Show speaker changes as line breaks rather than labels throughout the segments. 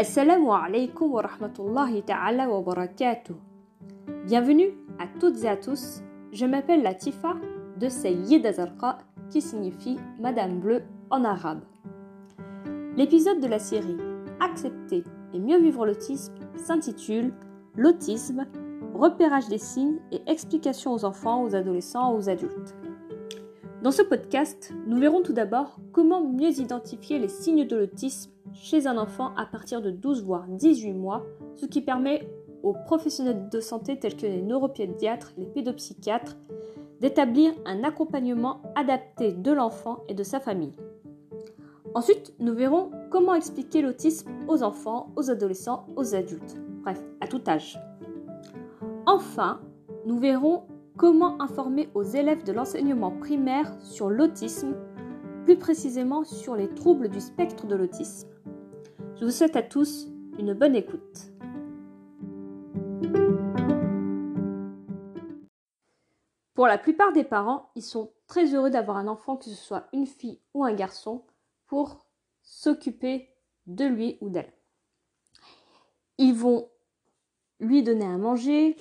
Assalamu alaikum wa rahmatullahi ta'ala wa barakatuh. Bienvenue à toutes et à tous. Je m'appelle Latifa de Sayyid Azarqa qui signifie Madame Bleue en arabe. L'épisode de la série Accepter et mieux vivre l'autisme s'intitule L'autisme, repérage des signes et explications aux enfants, aux adolescents, aux adultes. Dans ce podcast, nous verrons tout d'abord comment mieux identifier les signes de l'autisme chez un enfant à partir de 12 voire 18 mois, ce qui permet aux professionnels de santé tels que les neuropédiatres, les pédopsychiatres, d'établir un accompagnement adapté de l'enfant et de sa famille. Ensuite, nous verrons comment expliquer l'autisme aux enfants, aux adolescents, aux adultes, bref, à tout âge. Enfin, nous verrons comment informer aux élèves de l'enseignement primaire sur l'autisme, plus précisément sur les troubles du spectre de l'autisme. Je vous souhaite à tous une bonne écoute. Pour la plupart des parents, ils sont très heureux d'avoir un enfant, que ce soit une fille ou un garçon, pour s'occuper de lui ou d'elle. Ils vont lui donner à manger,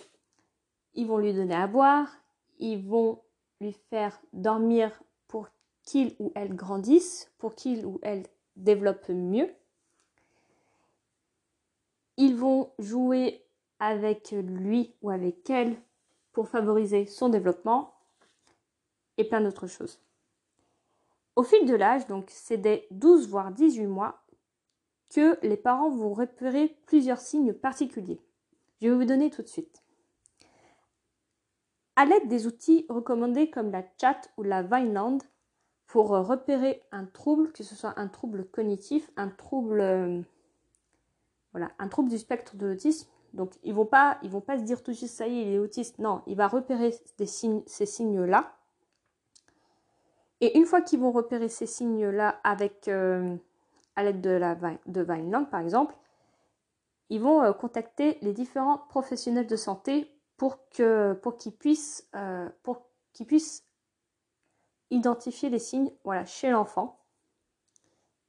ils vont lui donner à boire, ils vont lui faire dormir pour qu'il ou elle grandisse, pour qu'il ou elle développe mieux. Ils vont jouer avec lui ou avec elle pour favoriser son développement et plein d'autres choses. Au fil de l'âge, donc c'est des 12 voire 18 mois, que les parents vont repérer plusieurs signes particuliers. Je vais vous donner tout de suite. À l'aide des outils recommandés comme la chat ou la Vineland, pour repérer un trouble, que ce soit un trouble cognitif, un trouble, euh, voilà, un trouble du spectre de l'autisme. Donc ils vont pas, ils vont pas se dire tout suite ça y est, il est autiste. Non, il va repérer ces signes-là. Et une fois qu'ils vont repérer ces signes-là avec euh, à l'aide de la de par exemple, ils vont euh, contacter les différents professionnels de santé pour que pour qu'ils puissent puissent identifier les signes chez l'enfant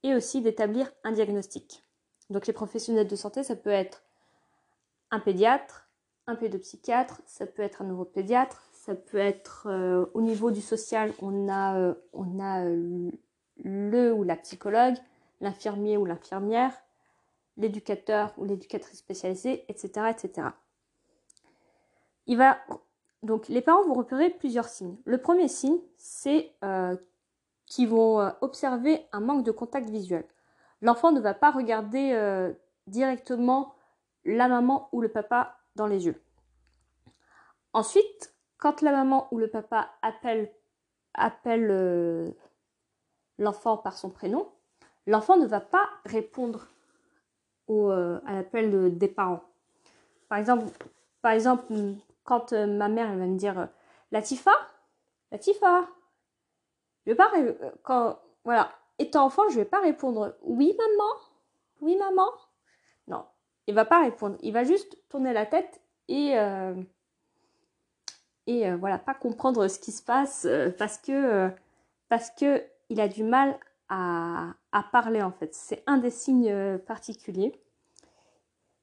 et aussi d'établir un diagnostic. Donc les professionnels de santé, ça peut être un pédiatre, un pédopsychiatre, ça peut être un neuropédiatre, ça peut être euh, au niveau du social, on a, euh, euh, le ou la psychologue, l'infirmier ou l'infirmière, l'éducateur ou l'éducatrice spécialisée, etc., etc. Donc les parents vont repérer plusieurs signes. Le premier signe, c'est qu'ils vont observer un manque de contact visuel. L'enfant ne va pas regarder euh, directement la maman ou le papa dans les yeux. Ensuite, quand la maman ou le papa appelle, appelle l'enfant par son prénom, l'enfant ne va pas répondre au, à l'appel des parents. Par exemple, quand euh, ma mère elle va me dire euh, Latifa Latifa je vais pas euh, quand voilà étant enfant je vais pas répondre. Oui maman? Oui maman? Non il va pas répondre. Il va juste tourner la tête et et voilà pas comprendre ce qui se passe parce que parce que il a du mal à, parler en fait. C'est un des signes particuliers.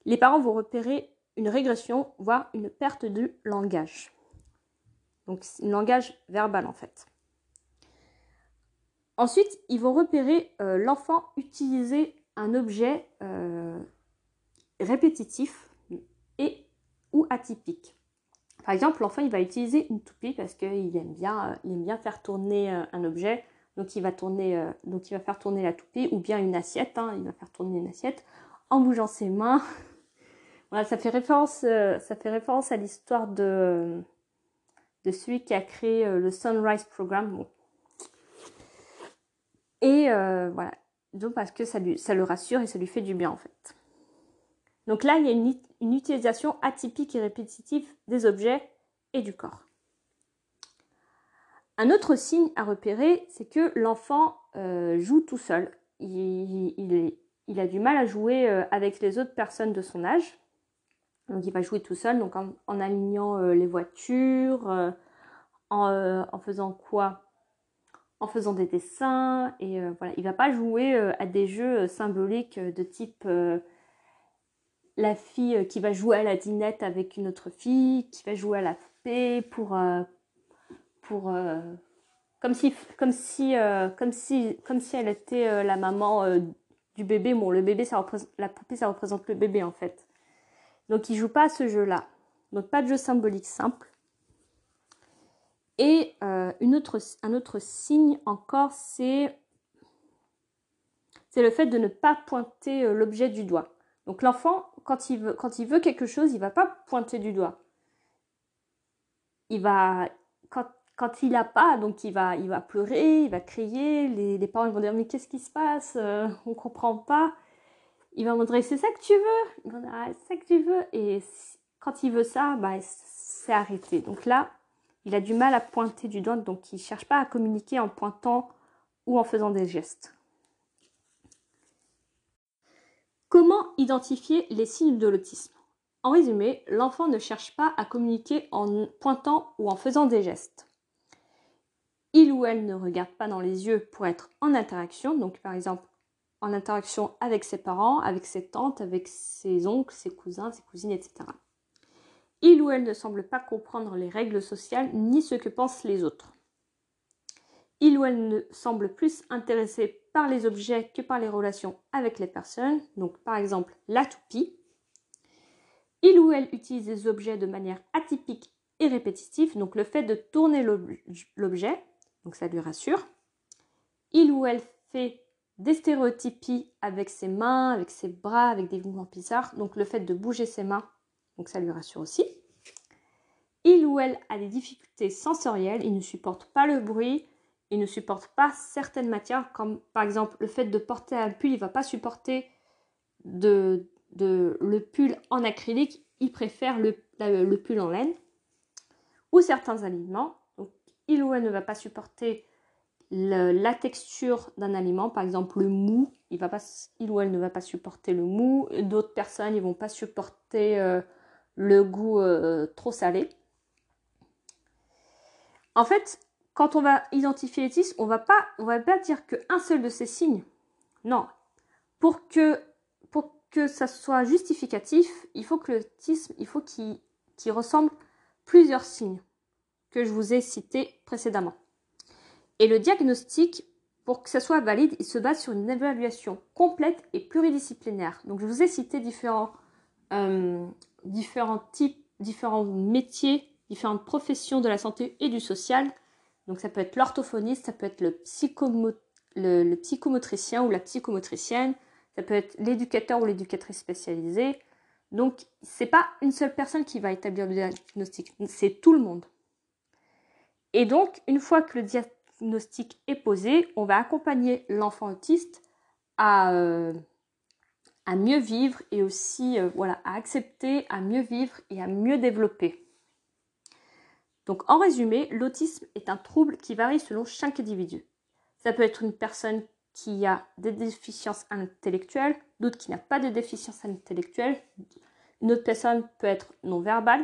Les parents vont repérer une régression, voire une perte de langage. Donc, un langage verbal en fait. Ensuite, ils vont repérer euh, l'enfant utiliser un objet euh, répétitif ou atypique. Par exemple, l'enfant il va utiliser une toupie parce qu'il aime bien, euh, bien faire tourner un objet. Donc il va tourner, faire tourner la toupie ou bien une assiette. Hein, il va faire tourner une assiette en bougeant ses mains ça fait référence, euh, ça fait référence à l'histoire de, celui qui a créé euh, le Sunrise Program. Et euh, voilà, donc parce que ça, le rassure et ça lui fait du bien en fait. Donc là, il y a une, utilisation atypique et répétitive des objets et du corps. Un autre signe à repérer, c'est que l'enfant joue tout seul. Il, a du mal à jouer avec les autres personnes de son âge. Donc il va jouer tout seul, donc en, alignant euh, les voitures, euh, euh, en, faisant quoi? En faisant des dessins, et voilà, il va pas jouer à des jeux symboliques de type la fille qui va jouer à la dinette avec une autre fille, qui va jouer à la paix pour, pour comme si, comme si, comme si, comme si elle était la maman du bébé. Bon, le bébé, ça représente, la poupée, ça représente le bébé en fait. Donc, il joue pas à ce jeu-là. Donc, pas de jeu symbolique simple. Et une autre, un autre signe encore, c'est le fait de ne pas pointer euh, l'objet du doigt. Donc l'enfant, quand il, veut, quand il veut quelque chose, il va pas pointer du doigt. Il va, quand, quand il n'a pas, donc il va, il va pleurer, il va crier, les, parents vont dire mais qu'est-ce qui se passe euh, On ne comprend pas. Il va montrer c'est ça que tu veux? Ah, c'est ça que tu veux. Et quand il veut ça, bah, c'est arrêté. Donc là, il a du mal à pointer du doigt, donc il ne cherche pas à communiquer en pointant ou en faisant des gestes. Comment identifier les signes de l'autisme? En résumé, l'enfant ne cherche pas à communiquer en pointant ou en faisant des gestes. Il ou elle ne regarde pas dans les yeux pour être en interaction, donc par exemple en interaction avec ses parents, avec ses tantes, avec ses oncles, ses cousins, ses cousines, etc. Il ou elle ne semble pas comprendre les règles sociales ni ce que pensent les autres. Il ou elle ne semble plus intéressé par les objets que par les relations avec les personnes. Donc par exemple la toupie. Il ou elle utilise des objets de manière atypique et répétitive. Donc le fait de tourner l'objet, donc ça lui rassure. Il ou elle fait des stéréotypies avec ses mains, avec ses bras, avec des mouvements bizarres. Donc le fait de bouger ses mains, donc ça lui rassure aussi. Il ou elle a des difficultés sensorielles, il ne supporte pas le bruit, il ne supporte pas certaines matières, comme par exemple le fait de porter un pull, il ne va pas supporter le pull en acrylique, il préfère le, pull en laine. Ou certains aliments, donc il ou elle ne va pas supporter la texture d'un aliment, par exemple le mou, il, ou elle ne va pas supporter le mou, d'autres personnes ne vont pas supporter euh, le goût euh, trop salé. En fait, quand on va identifier l'autisme, on va pas, on va pas dire qu'un seul de ces signes. Non. Pour que, ça soit justificatif, il faut que l'autisme, il faut qu'il ressemble plusieurs signes que je vous ai cités précédemment. Et le diagnostic, pour que ça soit valide, il se base sur une évaluation complète et pluridisciplinaire. Donc je vous ai cité différents, euh, différents types, différents métiers, différentes professions de la santé et du social donc ça peut être l'orthophoniste, ça peut être le, psychomotricien ou la psychomotricienne, ça peut être l'éducateur ou l'éducatrice spécialisée. Donc c'est pas une seule personne qui va établir le diagnostic, c'est tout le monde. Et donc une fois que le diagnostic est posé, on va accompagner l'enfant autiste à, euh, à mieux vivre et aussi euh, voilà, à accepter, à mieux vivre et à mieux développer. Donc en résumé, l'autisme est un trouble qui varie selon chaque individu. Ça peut être une personne qui a des déficiences intellectuelles, d'autres qui n'a pas de déficience intellectuelle. Une autre personne peut être non-verbale.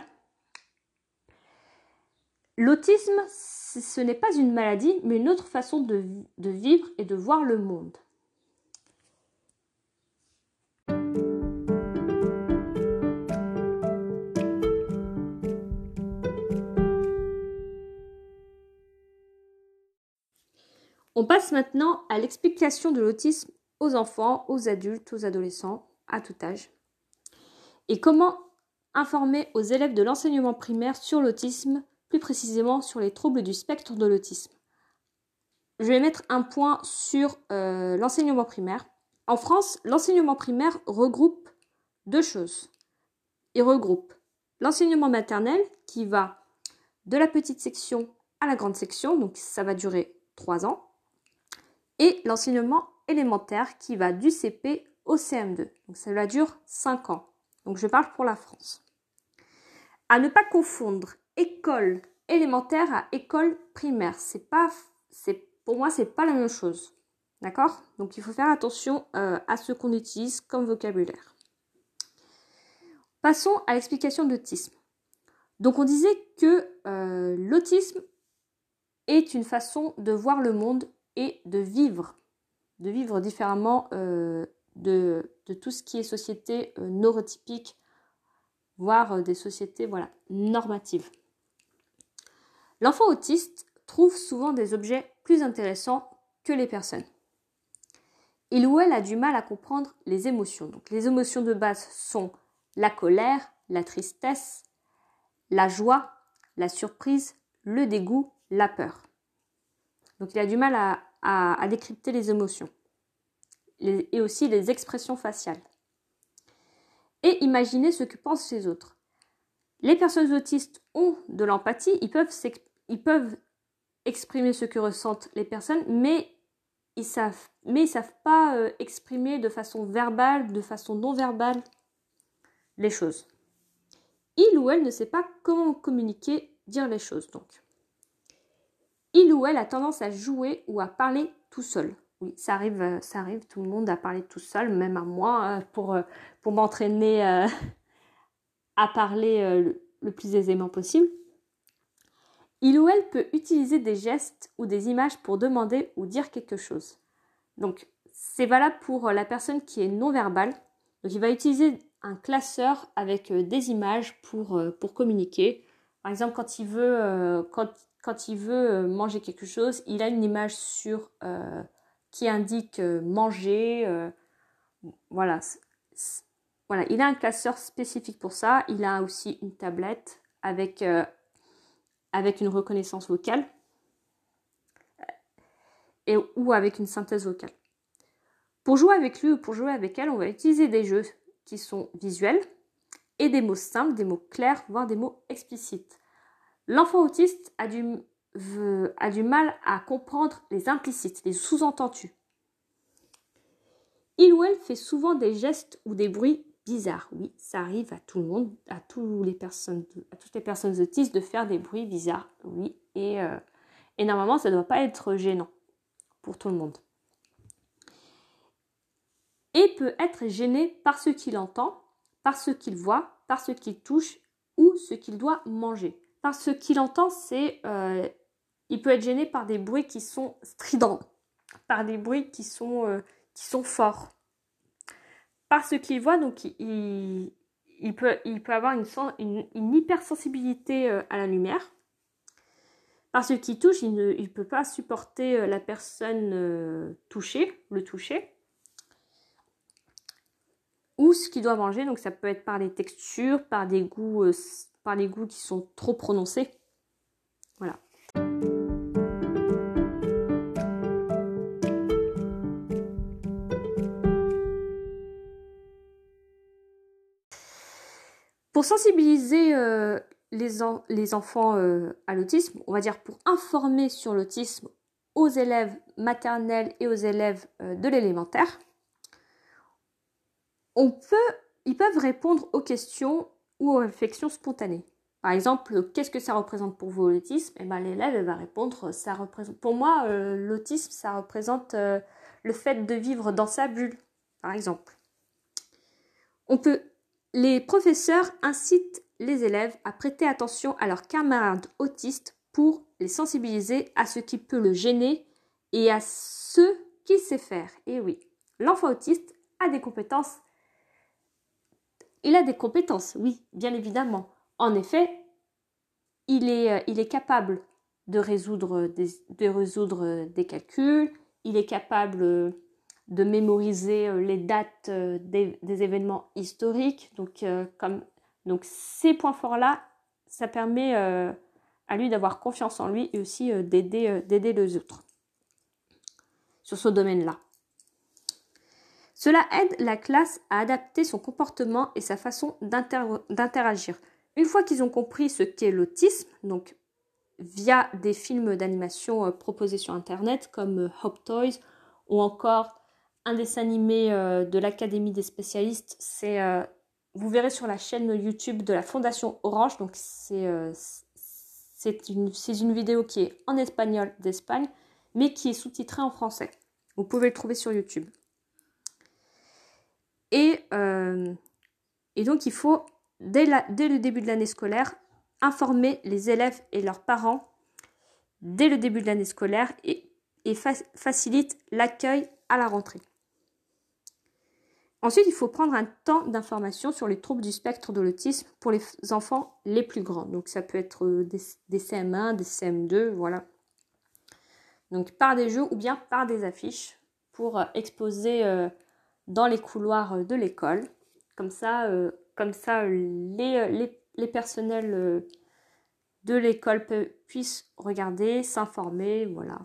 L'autisme, ce n'est pas une maladie, mais une autre façon de vivre et de voir le monde. On passe maintenant à l'explication de l'autisme aux enfants, aux adultes, aux adolescents, à tout âge. Et comment informer aux élèves de l'enseignement primaire sur l'autisme, plus précisément sur les troubles du spectre de l'autisme? Je vais mettre un point sur euh, l'enseignement primaire. En France, l'enseignement primaire regroupe deux choses. Il regroupe l'enseignement maternel qui va de la petite section à la grande section, donc ça va durer trois ans et l'enseignement élémentaire qui va du CP au CM2. Donc cela dure 5 ans. Donc je parle pour la France. À ne pas confondre école élémentaire à école primaire. Pas, pour moi, c'est pas la même chose. D'accord? Donc il faut faire attention euh, à ce qu'on utilise comme vocabulaire. Passons à l'explication de l'autisme. Donc on disait que euh, l'autisme est une façon de voir le monde et de vivre, de vivre différemment euh, de, tout ce qui est société neurotypique, voire des sociétés voilà, normatives. L'enfant autiste trouve souvent des objets plus intéressants que les personnes. Il ou elle a du mal à comprendre les émotions. Donc, les émotions de base sont la colère, la tristesse, la joie, la surprise, le dégoût, la peur. Donc il a du mal à, décrypter les émotions et aussi les expressions faciales. Et imaginer ce que pensent les autres. Les personnes autistes ont de l'empathie, ils peuvent, exprimer ce que ressentent les personnes, mais ils savent, savent pas euh, exprimer de façon verbale, de façon non verbale les choses. Il ou elle ne sait pas comment communiquer, dire les choses donc. Il ou elle a tendance à jouer ou à parler tout seul. Oui, ça arrive, euh, ça arrive tout le monde à parler tout seul, même à moi, euh, pour, pour m'entraîner à parler le plus aisément possible. Il ou elle peut utiliser des gestes ou des images pour demander ou dire quelque chose. Donc, c'est valable pour la personne qui est non verbale. Donc, il va utiliser un classeur avec euh, des images pour, euh, communiquer. Par exemple, quand il veut, euh, quand il veut manger quelque chose, il a une image sur qui indique manger. voilà. voilà, il a un classeur spécifique pour ça. Il a aussi une tablette avec avec une reconnaissance vocale et, ou avec une synthèse vocale. Pour jouer avec lui ou pour jouer avec elle, on va utiliser des jeux qui sont visuels et des mots simples, des mots clairs, voire des mots explicites. L'enfant autiste a du, mal à comprendre les implicites, les sous-entendus. Il ou elle fait souvent des gestes ou des bruits bizarre. Oui, ça arrive à tout le monde, à, toutes les personnes, à toutes les personnes autistes de faire des bruits bizarres. Oui, et, euh, et normalement, ça ne doit pas être gênant pour tout le monde. Et peut être gêné par ce qu'il entend, par ce qu'il voit, par ce qu'il touche ou ce qu'il doit manger. Par ce qu'il entend, c'est euh, il peut être gêné par des bruits qui sont stridents, par des bruits qui sont, euh, forts parce qu'il voit, donc il, peut, il peut avoir une, hypersensibilité euh, à la lumière. Parce qu'il touche, il ne peut pas supporter la personne touchée, le toucher. Ou ce qu'il doit manger, donc ça peut être par les textures, par des goûts, par les goûts qui sont trop prononcés. Voilà. Pour sensibiliser euh, les, enfants euh, à l'autisme, on va dire pour informer sur l'autisme aux élèves maternels et aux élèves euh, de l'élémentaire, on peut, ils peuvent répondre aux questions ou aux réflexions spontanées. Par exemple, qu'est-ce que ça représente pour vous l'autisme? Et eh ben, l'élève va répondre, ça représente. Pour moi, l'autisme, ça représente le fait de vivre dans sa bulle, par exemple. On peut les professeurs incitent les élèves à prêter attention à leurs camarades autistes pour les sensibiliser à ce qui peut le gêner et à ce qu'il sait faire. Et oui, l'enfant autiste a des compétences. Il a des compétences, oui, bien évidemment. En effet, il est, euh, il est capable de résoudre, des, de résoudre des calculs, il est capable de mémoriser euh, les dates euh, des, événements historiques. Donc, euh, comme, donc ces points forts-là, ça permet à lui d'avoir confiance en lui et aussi d'aider, d'aider les autres sur ce domaine-là. Cela aide la classe à adapter son comportement et sa façon d'interagir. Une fois qu'ils ont compris ce qu'est l'autisme, via des films d'animation proposés sur Internet comme Hop Toys ou encore un dessin animé euh, de l'Académie des spécialistes. Euh, vous verrez sur la chaîne YouTube de la Fondation Orange. Donc c'est, euh, une, c'est une vidéo qui est en espagnol d'Espagne, mais qui est sous-titrée en français. Vous pouvez le trouver sur YouTube. Et, et donc il faut, dès, le début de l'année scolaire, informer les élèves et leurs parents dès le début de l'année scolaire et, et facilite l'accueil à la rentrée. Ensuite, il faut prendre un temps d'information sur les troubles du spectre de l'autisme pour les enfants les plus grands. Donc ça peut être euh, des, CM1, des CM2, voilà. Donc par des jeux ou bien par des affiches pour euh, exposer euh, dans les couloirs de l'école. Comme ça, comme ça les, les personnels de l'école puissent regarder, s'informer, voilà.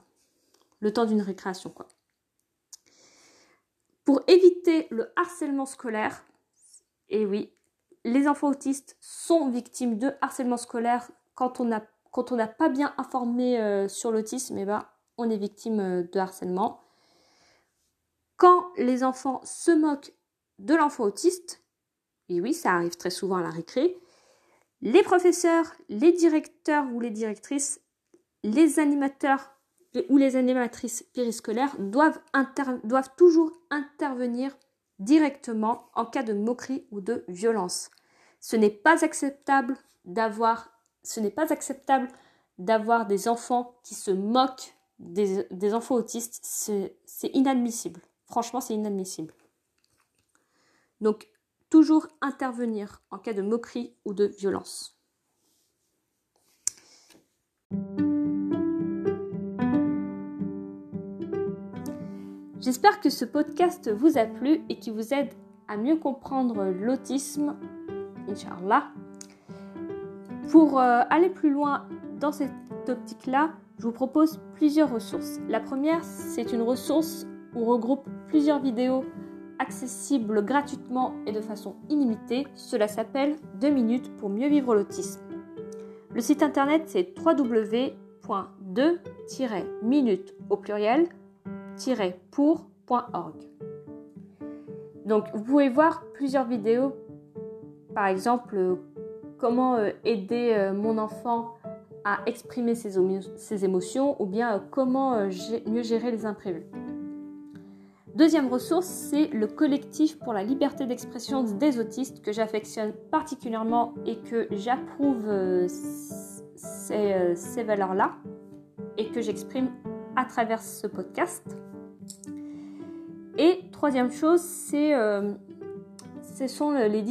Le temps d'une récréation, quoi. Pour éviter le harcèlement scolaire, et oui, les enfants autistes sont victimes de harcèlement scolaire quand on n'a pas bien informé euh, sur l'autisme, eh ben, on est victime euh, de harcèlement. Quand les enfants se moquent de l'enfant autiste, et oui, ça arrive très souvent à la récré, les professeurs, les directeurs ou les directrices, les animateurs ou les animatrices périscolaires doivent, toujours intervenir directement en cas de moquerie ou de violence. Ce n'est pas acceptable d'avoir ce n'est pas acceptable d'avoir des enfants qui se moquent des enfants autistes. C'est inadmissible. Franchement, c'est inadmissible. Donc, toujours intervenir en cas de moquerie ou de violence. J'espère que ce podcast vous a plu et qu'il vous aide à mieux comprendre l'autisme, Inch'Allah. Pour euh, aller plus loin dans cette optique-là, je vous propose plusieurs ressources. La première, c'est une ressource où regroupe plusieurs vidéos accessibles gratuitement et de façon illimitée. Cela s'appelle 2 minutes pour mieux vivre l'autisme. Le site internet c'est www.2-minutes au pluriel pour.org. Donc vous pouvez voir plusieurs vidéos, par exemple euh, comment euh, aider euh, mon enfant à exprimer ses émotions ou bien comment mieux gérer les imprévus. Deuxième ressource, c'est le collectif pour la liberté d'expression des autistes que j'affectionne particulièrement et que j'approuve ces, ces valeurs-là et que j'exprime à travers ce podcast. Et troisième chose, c'est, euh, ce sont les,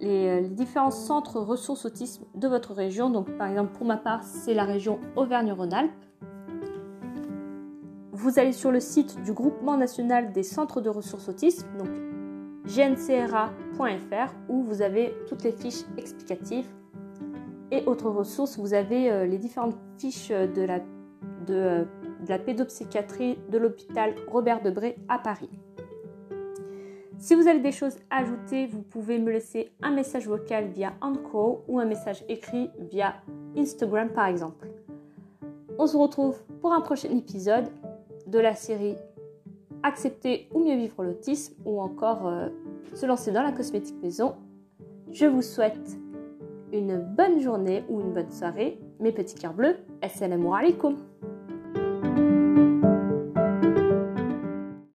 les, différents centres ressources autisme de votre région. Donc par exemple pour ma part, c'est la région Auvergne-Rhône-Alpes. Vous allez sur le site du groupement national des centres de ressources autisme, donc gncra.fr, où vous avez toutes les fiches explicatives. Et autres ressources, vous avez euh, les différentes fiches de la, de, euh, de la pédopsychiatrie de l'hôpital Robert Debré à Paris. Si vous avez des choses à ajouter, vous pouvez me laisser un message vocal via Anchor ou un message écrit via Instagram par exemple. On se retrouve pour un prochain épisode de la série Accepter ou mieux vivre l'autisme ou encore euh, se lancer dans la cosmétique maison. Je vous souhaite une bonne journée ou une bonne soirée, mes petits cœurs bleus. Assalamu alaikum